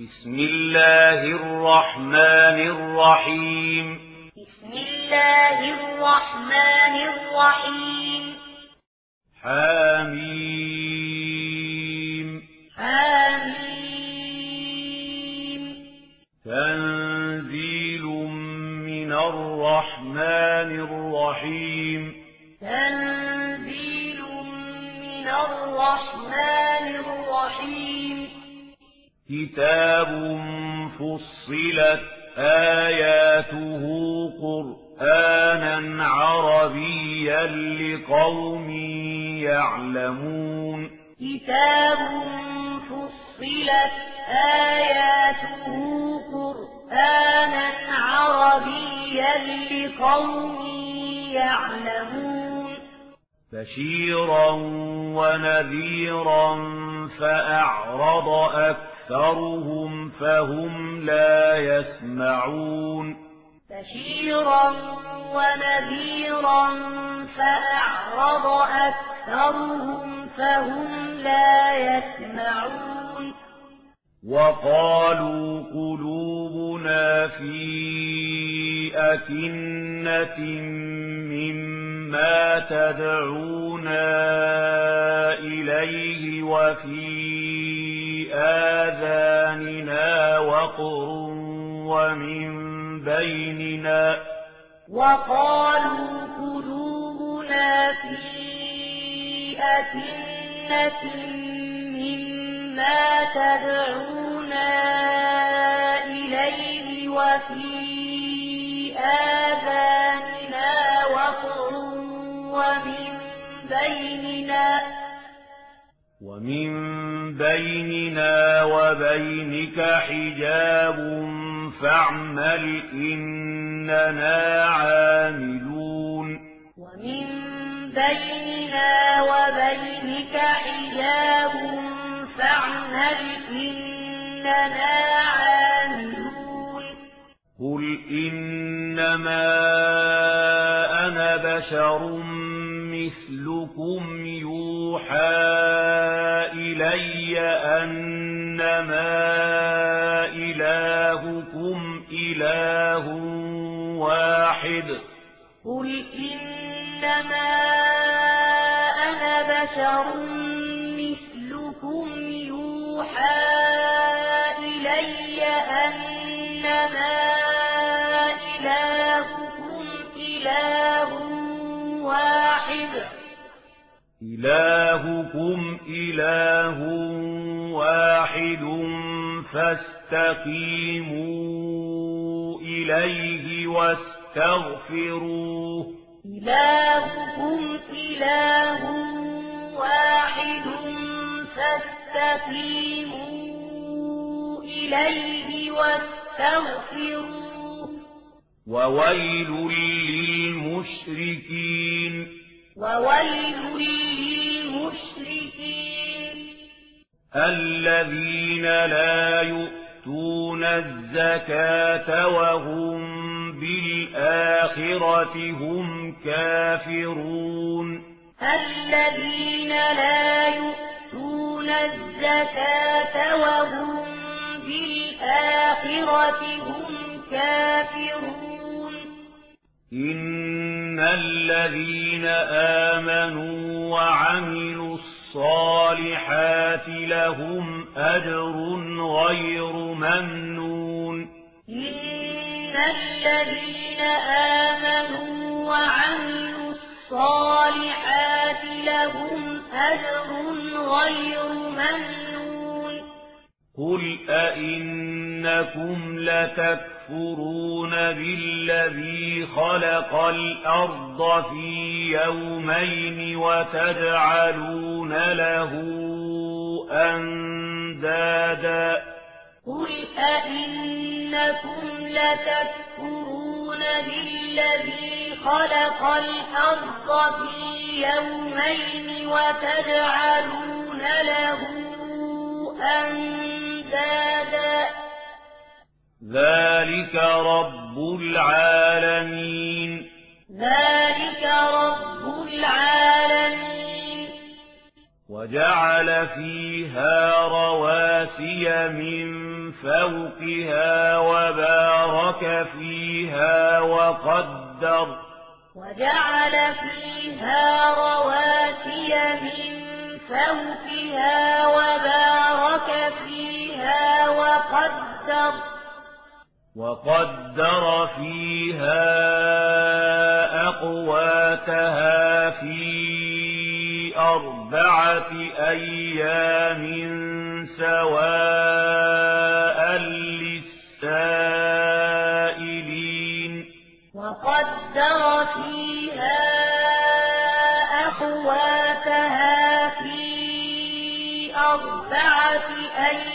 بسم الله الرحمن الرحيم. بسم الله الرحمن الرحيم. حميم. حميم. تنزيل من الرحمن الرحيم. تنزيل من الرحمن الرحيم. كتاب فصلت آياته قرآنا عربيا لقوم يعلمون كتاب فصلت آياته قرآنا عربيا لقوم يعلمون بشيرا ونذيرا فأعرض أكثرهم فهم لا يسمعون بشيرا ونذيرا فأعرض أكثرهم فهم لا يسمعون وقالوا قلوبنا في أكنة مما تدعونا إليه وفي آذاننا وقر ومن بيننا وقالوا قلوبنا في أكنة مما تدعونا إليه وفي آذاننا وقر ومن بيننا ومن بيننا وبينك حجاب فاعمل إننا عاملون ومن بيننا وبينك حجاب فاعمل إننا عاملون قل إنما أنا بشر مثلكم يوحى إلي أنما إلهكم إله واحد. قل إنما أنا بشر إلهكم إله واحد فاستقيموا إليه واستغفروه. إلهكم إله واحد فاستقيموا إليه واستغفروه. وويل للمشركين. وويل للمشركين. الذين لا يؤتون الزكاة وهم بالآخرة هم كافرون. الذين لا يؤتون الزكاة وهم بالآخرة هم كافرون. إن الذين آمنوا وعملوا الصالحات لهم أجر غير ممنون. إن الذين آمنوا وعملوا الصالحات لهم أجر غير ممنون. قل أئنكم لتكفرون بالذي خلق الأرض في يومين وتجعلون له أندادا. قل أئنكم لتكفرون بالذي خلق الأرض في يومين وتجعلون له أندادا. ذلك رب العالمين ذلك رب العالمين وجعل فيها رواسي من فوقها وبارك فيها وقدر وجعل فيها رواسي من فوقها وقدر فيها أقواتها في أربعة أيام سواء للسائلين. وقدر فيها أقواتها في أربعة أيام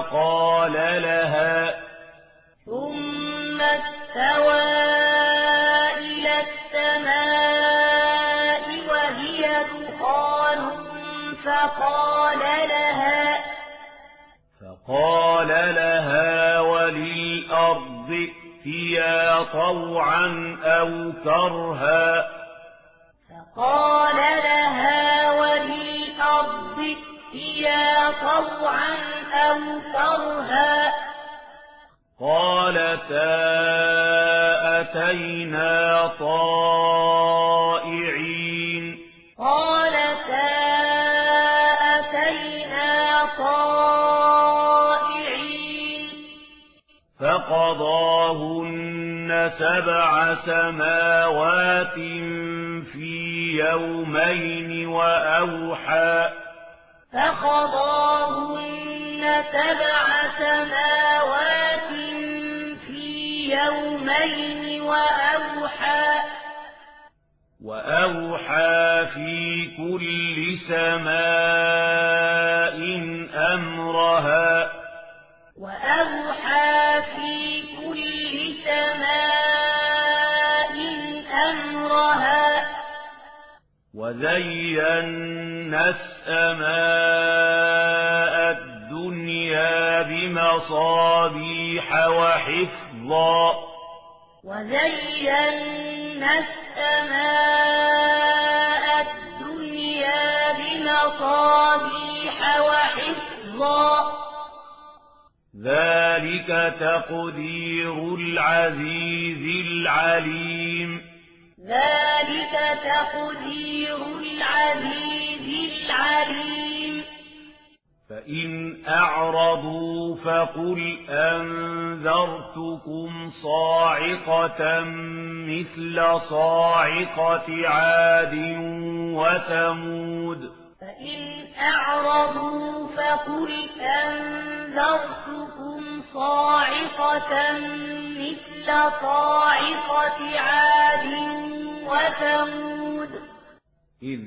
فقال لها ثم استوى إلى السماء وهي دخان فقال لها فقال لها وللأرض ائتيا طوعا أو كرها فقال أو كرها قالتا أتينا طائعين. قالتا أتينا طائعين. فقضاهن سبع سماوات في يومين وأوحى. فقضاهن سبع سماوات في يومين وأوحى وأوحى في كل سماء أمرها. وأوحى في كل سماء أمرها. وزينا السماء بمصابيح وحفظا. وزينا السماء الدنيا بمصابيح وحفظا. ذلك تقدير العزيز العليم. ذلك تقدير العزيز العليم. فإن أعرضوا فقل أنذرتكم صاعقة مثل صاعقة عاد وثمود. فإن أعرضوا فقل أنذرتكم صاعقة مثل صاعقة عاد وثمود. إذ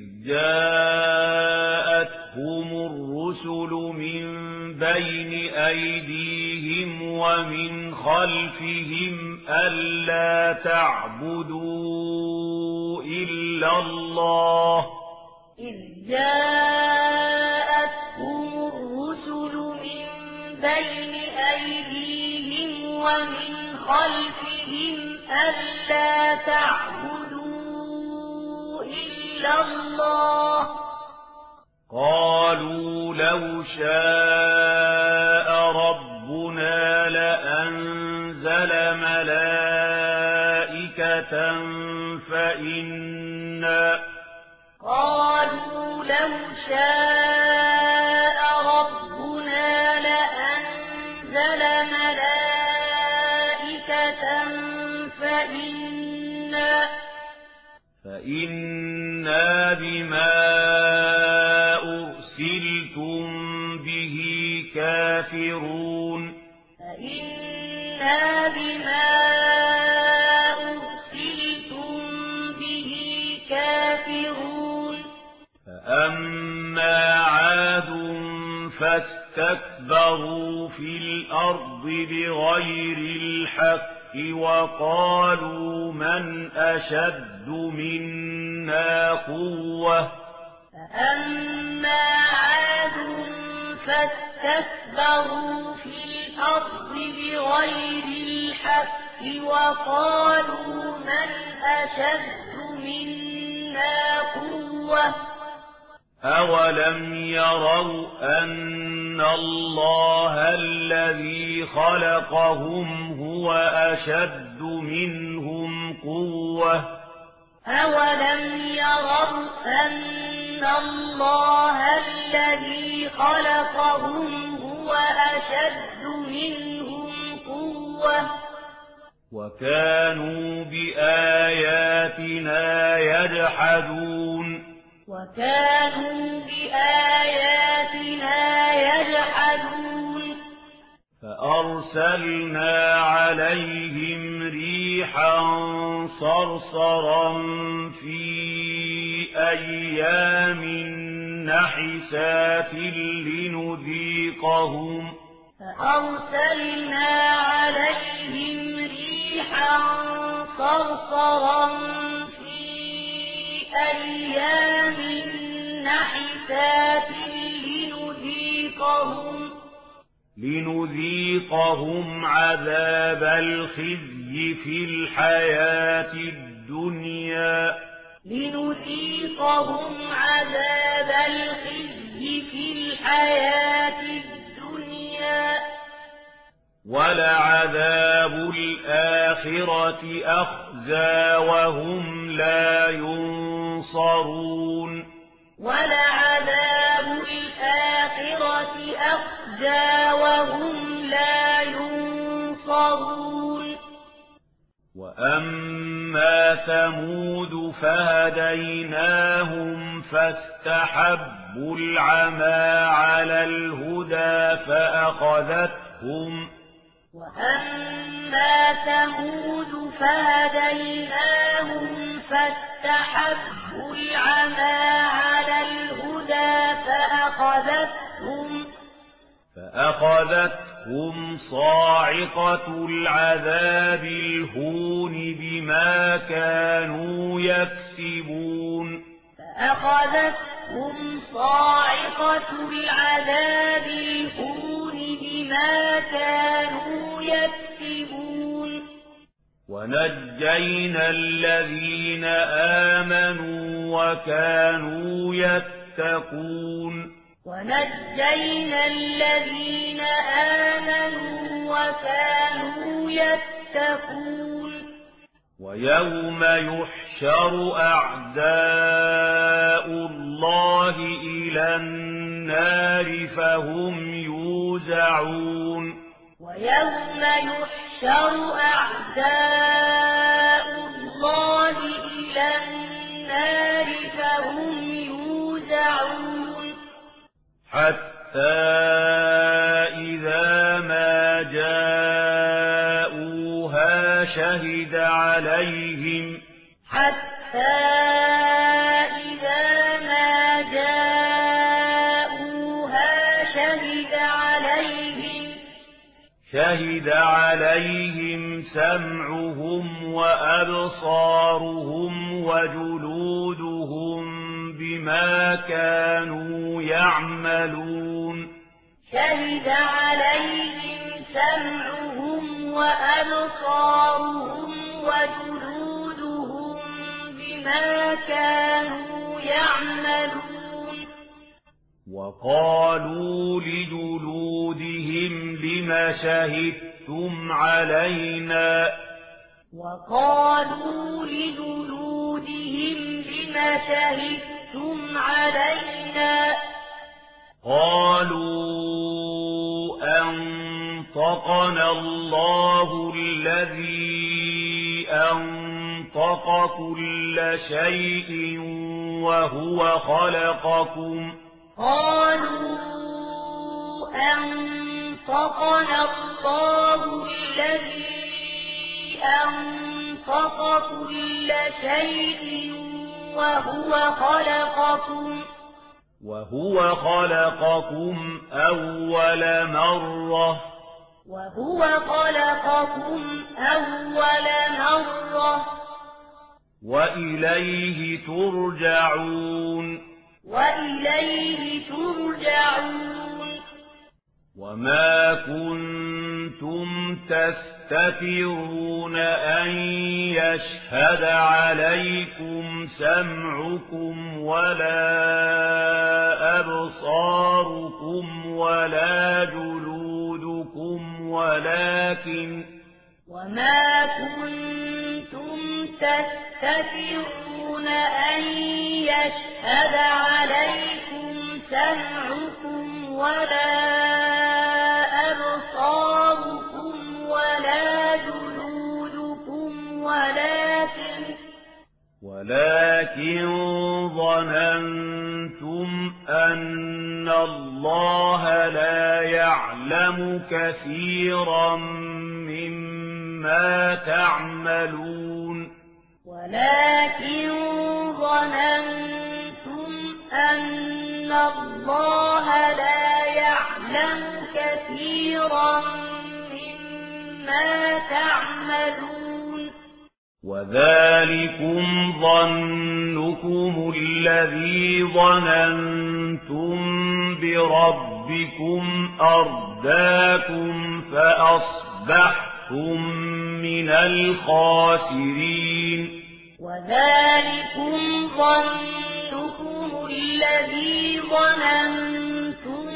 جاءتهم الرسل من بين أيديهم ومن خلفهم ألا تعبدوا إلا الله إذ جاءتهم الرسل من بين أيديهم ومن خلفهم ألا تعبدوا إلا الله قالوا لو شاء ربنا لأنزل ملائكة فإنا وقالوا من أشد منا قوة. فأما عاد فاستكبروا في الأرض بغير الحق وقالوا من أشد منا قوة. أولم يروا أن الله الذي خلقهم هو أشد منهم قوة أولم يروا أن الله الذي خلقهم هو أشد منهم قوة وكانوا بآياتنا يجحدون وكانوا بآياتنا يجحدون. فأرسلنا عليهم ريحا صرصرا في أيام نحسات لنذيقهم. فأرسلنا عليهم ريحا صرصرا أيام نحسات لنذيقهم لنذيقهم عذاب الخزي في الحياة الدنيا. لنذيقهم عذاب الخزي في الحياة الدنيا. ولعذاب الآخرة أخزى وهم لا ينصرون. ولعذاب الآخرة أخزى وهم لا ينصرون. وأما ثمود فهديناهم فاستحبوا العمى على الهدى فأخذتهم وأما ثمود فهديناهم فاستحبوا العمى على الهدى فأخذتهم فأخذتهم صاعقة العذاب الهون بما كانوا يكسبون فأخذتهم صاعقة العذاب الهون بما كانوا يكسبون. ونجينا الذين آمنوا وكانوا يتقون. ونجينا الذين آمنوا وكانوا يتقون. ويوم يحشر أعداء الله إلى النار فهم يوزعون ويوم يحشر أعداء الله إلى النار فهم يوزعون. حتى إذا ما جاءوها شهد عليهم. حتى شهد عليهم سمعهم وأبصارهم وجلودهم بما كانوا يعملون. شهد عليهم سمعهم وأبصارهم وجلودهم بما كانوا يعملون. وقالوا لجلودهم لم شهدتم علينا؟ وقالوا لجلودهم لم شهدتم علينا؟ قالوا أنطقنا الله الذي أنطق كل شيء وهو خلقكم. قالوا أنطقنا الله الذي أنطق كل شيء وهو خلقكم. وهو خلقكم أول مرة. وهو خلقكم أول مرة. وإليه ترجعون. وإليه ترجعون. وما كنتم تستترون أن يشهد عليكم سمعكم ولا أبصاركم ولا جلودكم ولكن وما كنتم تستترون أن يشهد عليكم سمعكم ولا أبصاركم ولا جلودكم ولكن ولكن ظننتم أن الله لا يعلم كثيرا مما تعملون. ولكن الله لا يعلم كثيرا مما تعملون. وذلكم ظنكم الذي ظننتم بربكم أرداكم فأصبحتم من الخاسرين. وذلكم ظنكم الذي ظننتم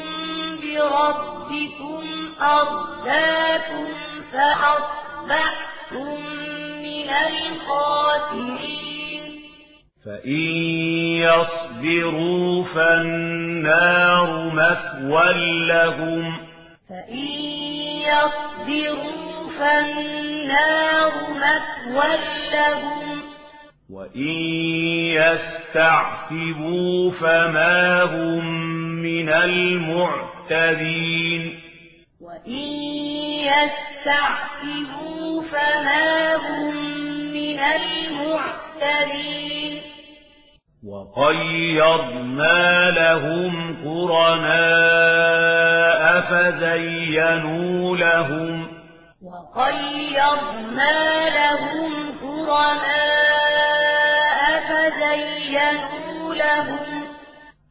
بربكم أرداكم فأصبحتم من الخاسرين. فإن يصبروا فالنار مثوى لهم. فإن يصبروا فالنار مثوى لهم. وإن يستعتبوا فما هم من المعتدين وإن يستعتبوا فما هم من المعتدين وقيضنا لهم قرناء فزينوا لهم وقيضنا لهم قرناء فزينوا لهم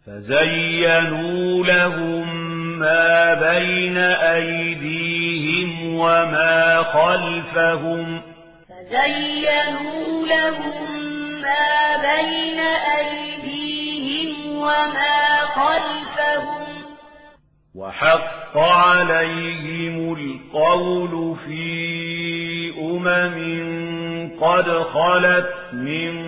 فزينوا لهم ما بين أيديهم وما خلفهم فزينوا لهم ما بين أيديهم وما خلفهم وحق عليهم القول في أمم قد خلت من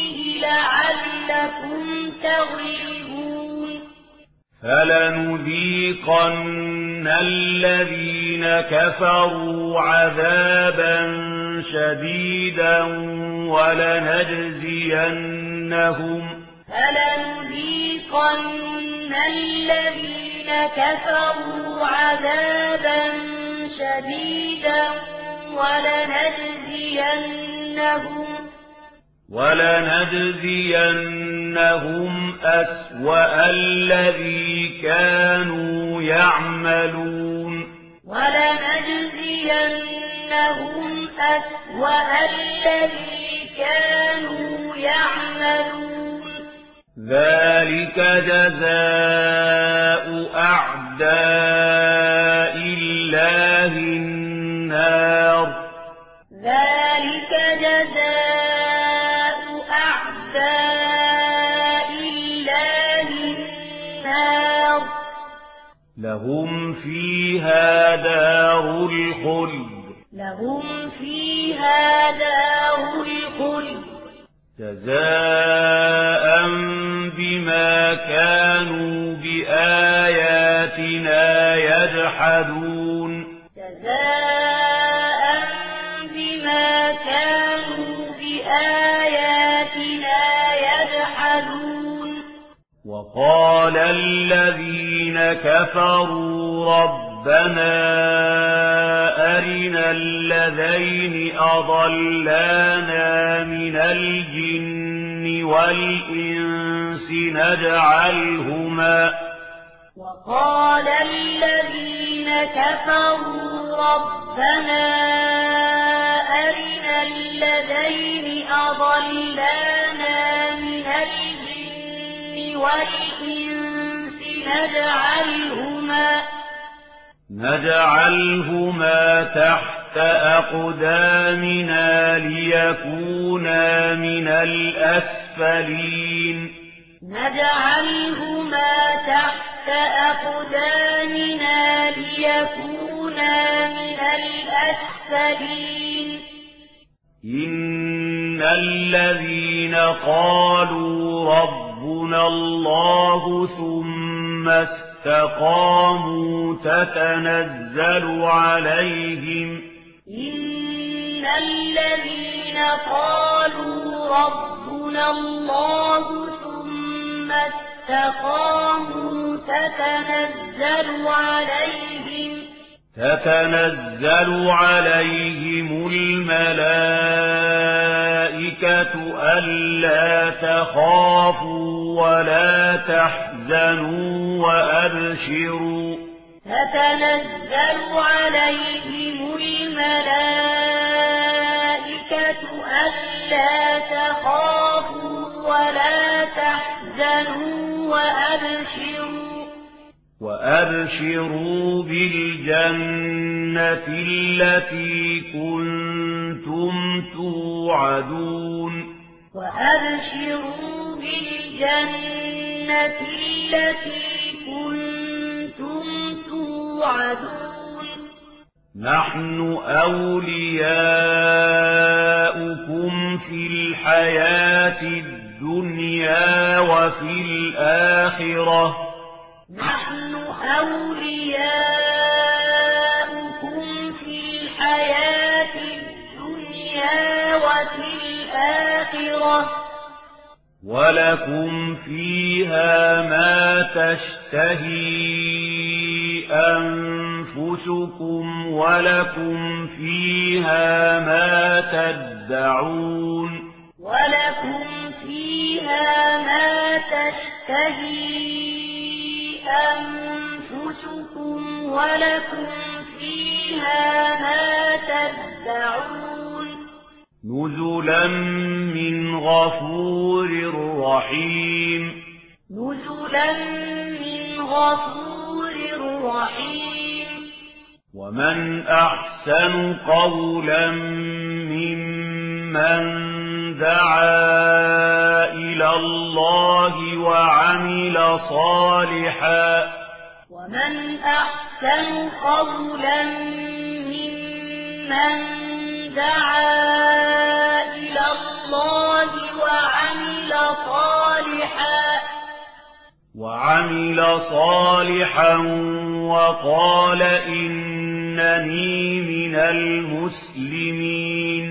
لعلكم تغلبون. فلنذيقن الذين كفروا عذابا شديدا ولنجزينهم. فلنذيقن الذين كفروا عذابا شديدا ولنجزينهم. ولنجزينهم أسوأ الذي كانوا يعملون. ولنجزينهم أسوأ الذي كانوا يعملون. ذلك جزاء أعداء الله النار. ذلك جزاء لهم فيها دار الخلد. لهم فيها دار الخلد. جزاء بما كانوا بآياتنا يجحدون. جزاء بما كانوا بآياتنا يجحدون. وقال الذين كفروا ربنا أرنا الذين أضلانا من الجن والإنس نجعلهما وقال الذين كفروا ربنا أرنا الذين أضلانا من الجن والإنس نجعلهما نجعلهما تحت أقدامنا ليكونا من الأسفلين. نجعلهما تحت أقدامنا ليكونا من الأسفلين. إن الذين قالوا ربنا الله ثم استقاموا تتنزل عليهم إن الذين قالوا ربنا الله ثم استقاموا تتنزل عليهم تتنزل عليهم الملائكة ألا تخافوا ولا تحزنوا وأبشروا. تتنزل عليهم الملائكة ألا تخافوا ولا تحزنوا وأبشروا. وأبشروا بالجنة التي كنتم توعدون. وأبشروا بالجنة التي كنتم توعدون. نحن أولياؤكم في الحياة الدنيا وفي الآخرة. نحن أولياؤكم في الحياة الدنيا وفي الآخرة ولكم فيها ما تشتهي أنفسكم ولكم فيها ما تدعون ولكم فيها ما تشتهي أنفسكم ولكم فيها ما تدعون. نزلا من غفور رحيم. نزلا من غفور رحيم. ومن أحسن قولا ممن دعا إلى الله وعمل صالحا ومن أحسن قولا ممن دعا إلى الله وعمل صالحا وعمل صالحا وقال إنني من المسلمين.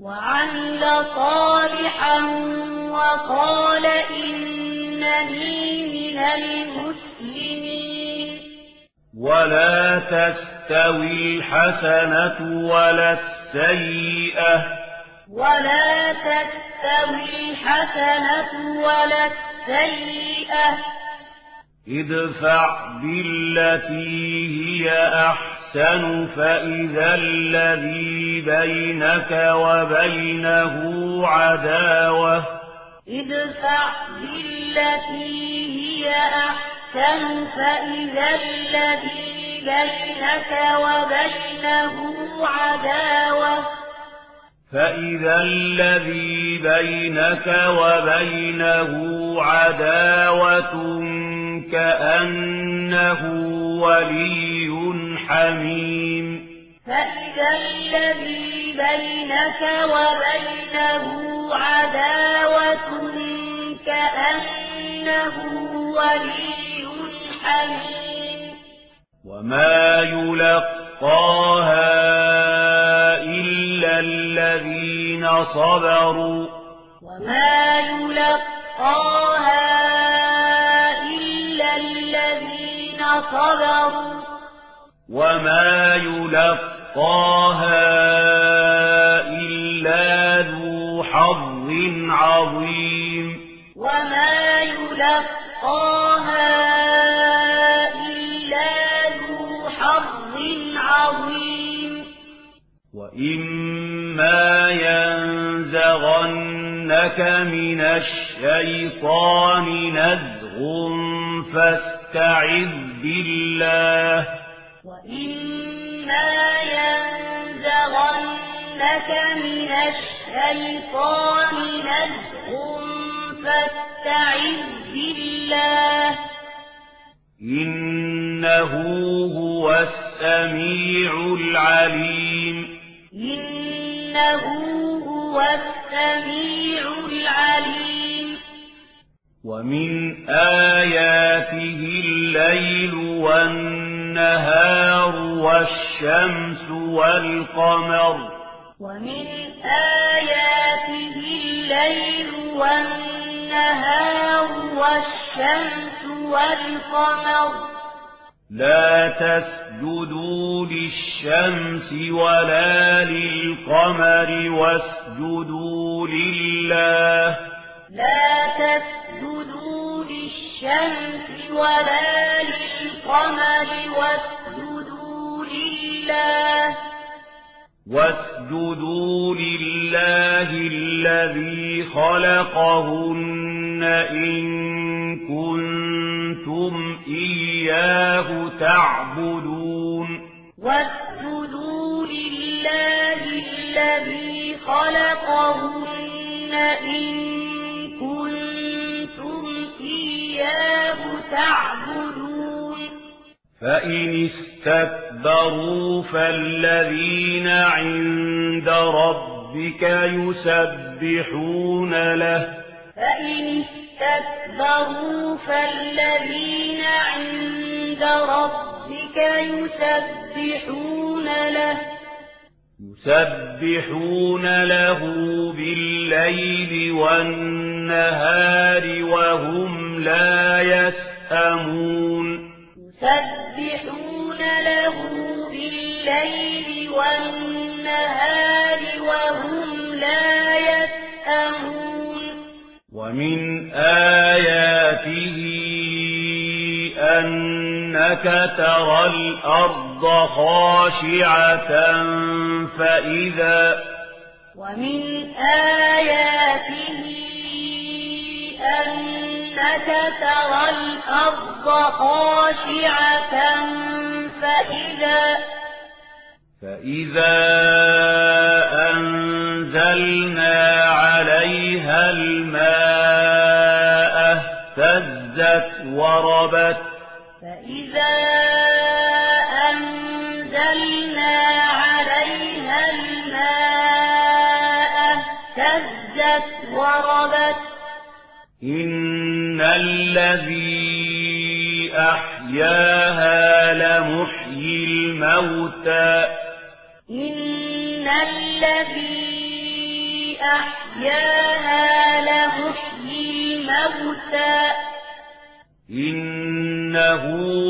وعمل صالحا وقال إنني من المسلمين. ولا تستوي الحسنة ولا السيئة. ولا تستوي الحسنة ولا السيئة. ادفع بالتي هي أحسن فإذا الذي بينك وبينه عداوة. ادفع بالتي هي أحسن. فإذا الذي بينك وبينه عداوة؟ فإذا الذي بينك وبينه عداوة كأنه ولي حميم. فإذا الذي بينك وبينه عداوة كأنه ولي وما يلقاها إلا الذين صبروا. وما يلقاها إلا الذين صبروا. وما يلقاها إلا ذو حظ عظيم. وما يلقاها عظيم وإما ينزغنك من الشيطان نزغ فاستعذ بالله. وإما ينزغنك من الشيطان نزغ فاستعذ بالله. إنه هو السميع العليم. إنه هو السميع العليم. ومن آياته الليل والنهار والشمس والقمر. ومن آياته الليل والنهار والشمس والقمر. لا تسجدوا للشمس ولا للقمر واسجدوا لله. لا تسجدوا للشمس ولا للقمر واسجدوا لله. واسجدوا لله الذي خلقهن إن إياه تعبدون. واسجدوا لله الذي خلقهن إن كنتم إياه تعبدون. فإن استكبروا فالذين عند ربك يسبحون له. فإن استكبروا فالذين عند ربك يسبحون له يسبحون له بالليل والنهار وهم لا يسأمون. يسبحون له بالليل والنهار وهم لا يسأمون. ومن آياته أنك ترى الأرض خاشعة فإذا ومن آياته أنك ترى الأرض خاشعة فإذا فإذا أنزلنا عليها الماء وربت فإذا أنزلنا عليها الماء اهتزت وربت إن الذي أحياها لمحيي الموتى إن الذي أحياها لمحيي الموتى إنه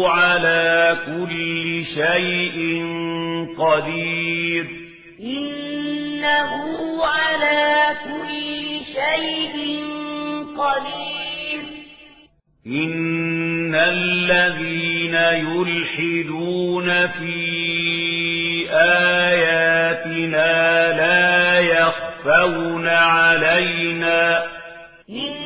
على كل شيء قدير إنه على كل شيء قدير إن الذين يلحدون في آياتنا لا يخفون علينا إن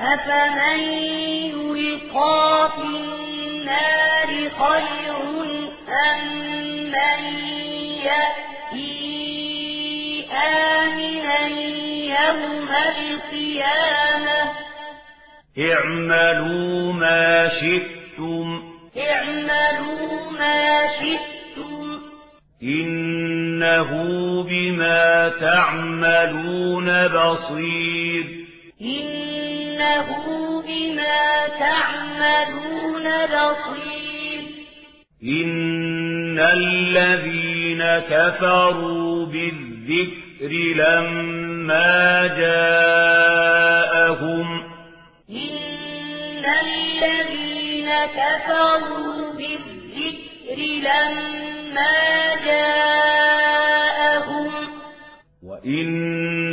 أفمن يلقى في النار خير أم من يأتي آمنا يوم القيامة اعملوا ما شئتم اعملوا ما شئتم إنه بما تعملون بصير إنه بما تعملون بصير. إن الذين كفروا بالذكر لما جاءهم إن الذين كفروا بالذكر لما جاءهم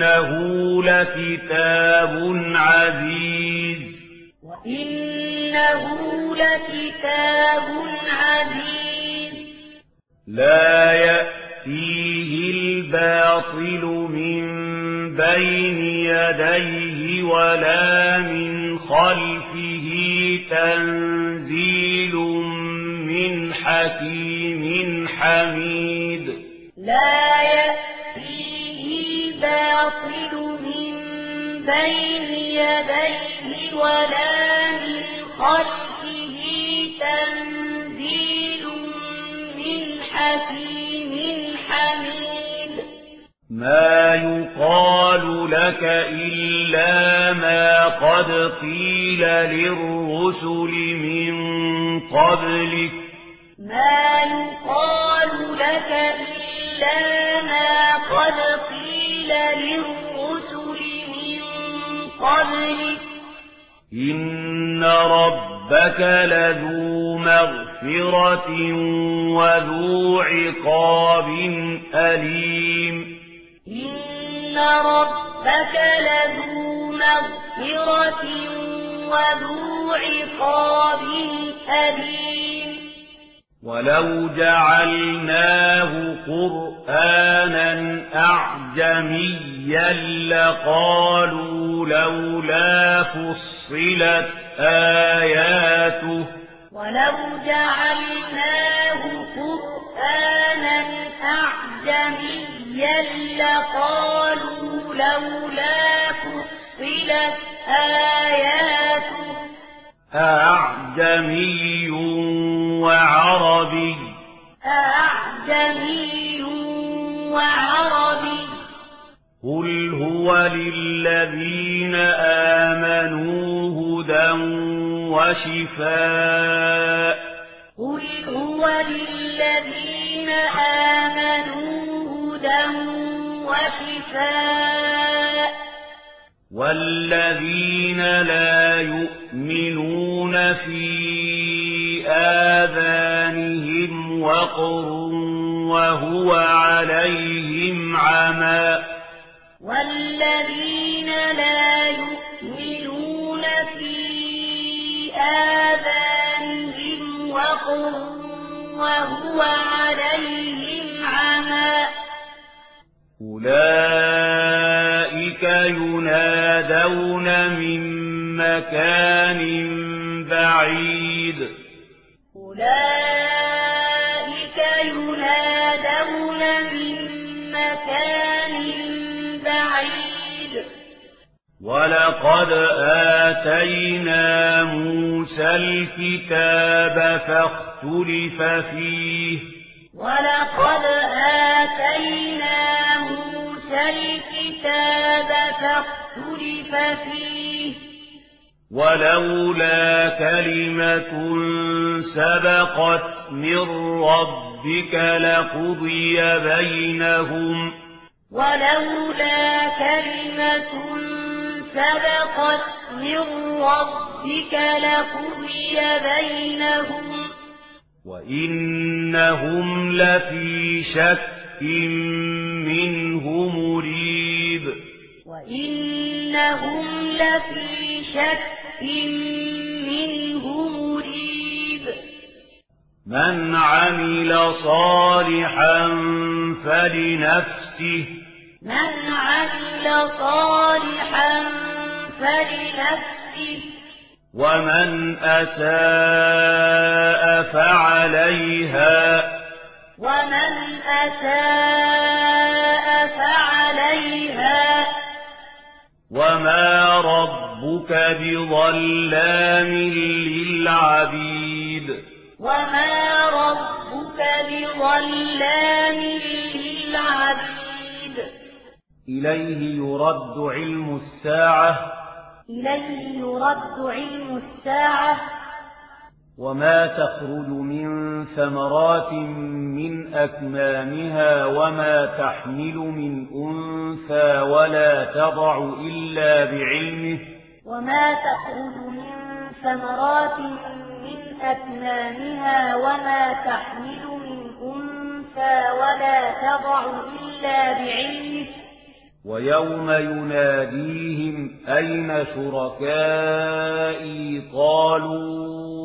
وإنه لكتاب عزيز. وإنه لكتاب عزيز. لا يأتيه الباطل من بين يديه ولا من خلفه تنزيل من حكيم حميد. لا يأتيه الباطل من بين يديه ولا من خلفه تنزيل من حكيم حميد. ما يقال لك إلا ما قد قيل للرسل من قبلك. ما يقال لك إلا ما قد قيل للرسل من قبلك إن ربك لذو مغفرة وذو عقاب أليم إن ربك لذو مغفرة وذو عقاب أليم ولو جعلناه قرآنا أعجميا لقالوا لولا فصلت آياته ولو جعلناه قرآنا أعجميا لقالوا لولا فصلت آياته أعجمي وعربي. أعجمي وعربي. قل هو للذين آمنوا هدى وشفاء. قل هو للذين آمنوا هدى وشفاء. والذين لا يؤمنون في آذانهم وقر وهو عليهم عمى والذين لا يؤمنون في آذانهم وقر وهو عليهم عمى أولئك ينادون من مكان بعيد أولئك ينادون من مكان بعيد ولقد آتينا موسى الكتاب فاختلف فيه ولقد آتينا موسى الكتاب فاختلف فيه. ولولا كلمة سبقت من ربك لقضي بينهم. ولولا كلمة سبقت من ربك لقضي بينهم. وإنهم لفي شك منه وإنهم لفي شك منه مريب. من عمل صالحا فلنفسه. من عمل صالحا فلنفسه. ومن أساء فعليها. ومن أساء فعليها. وما ربك بظلام للعبيد وما ربك بظلام للعبيد إليه يرد علم الساعة إليه يرد علم الساعة وما تخرج من ثمرات من أكمامها وما تحمل من أنثى ولا تضع إلا بعلمه وما تخرج من ثمرات من أكمامها وما تحمل من أنثى ولا تضع إلا بعلمه ويوم يناديهم أين شركائي قالوا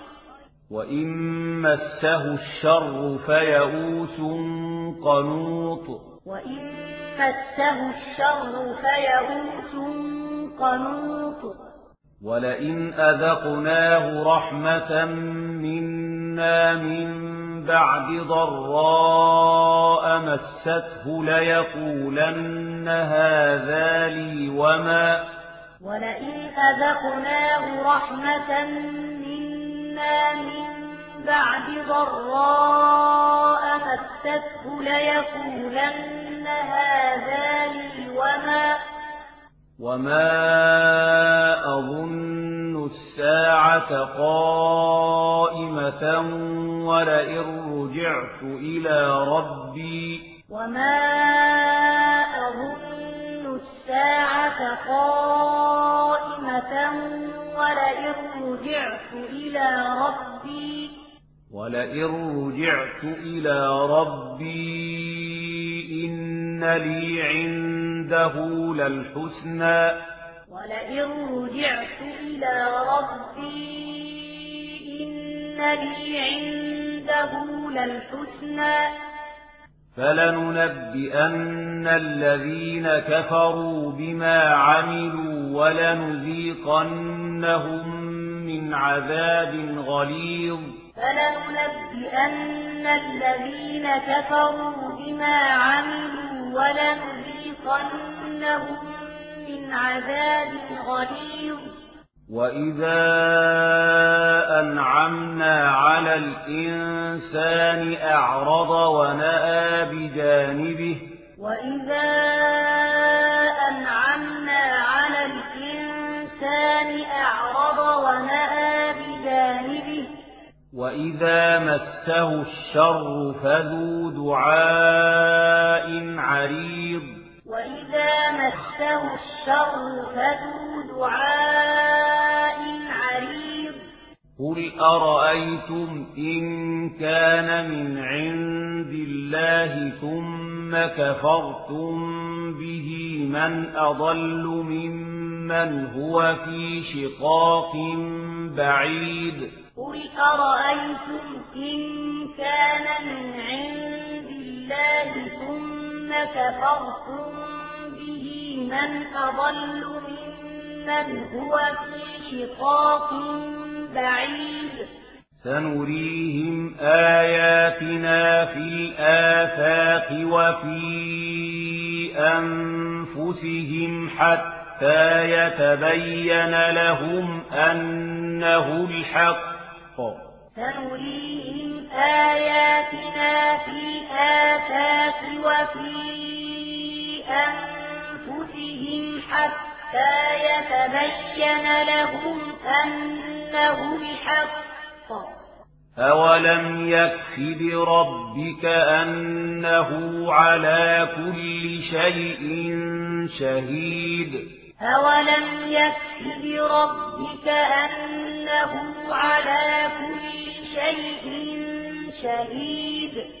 وإن مسه الشر فيئوس قنوط. وإن مسه الشر فيئوس قنوط. ولئن أذقناه رحمة منا من بعد ضراء مسته ليقولن هذا لي وما. ولئن أذقناه رحمة من بعد ضراء مسته ليقولن هذا لي وما وما أظن الساعة قائمة ولئن رجعت إلى ربي وما أظن الساعة قائمة ولئن رجعت إلى ربي ولئن رجعت إلى ربي إن لي عنده للحسنى. ولئن رجعت إلى ربي إن لي عنده للحسنى. فلننبئن الذين كفروا بما عملوا ولنذيقنهم من عذاب غليظ. فلننبئن الذين كفروا بما عملوا ولنذيقنهم من عذاب غليظ. وإذا أنعمنا على الإنسان أعرض ونأى بجانبه وإذا أنعمنا على الإنسان أعرض ونأى بجانبه وإذا مسه الشر فذو دعاء عريض وإذا مسه الشر فذو دعاء عريض قل أرأيتم إن كان من عند الله ثم كفرتم به من أضل ممن هو في شقاق بعيد قل أرأيتم إن كان من عند الله ثم كفرتم به من أضل ممن هو في شقاق سنريهم آياتنا في الآفاق وفي أنفسهم حتى يتبين لهم أنه الحق. سنريهم آياتنا في آفاق وفي أنفسهم حتى يتبين لهم أنه الحق. أولم يكف بربك أنه على كل شيء شهيد أولم يكف بربك أنه على كل شيء شهيد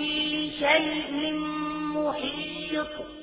بكل شيء محيط.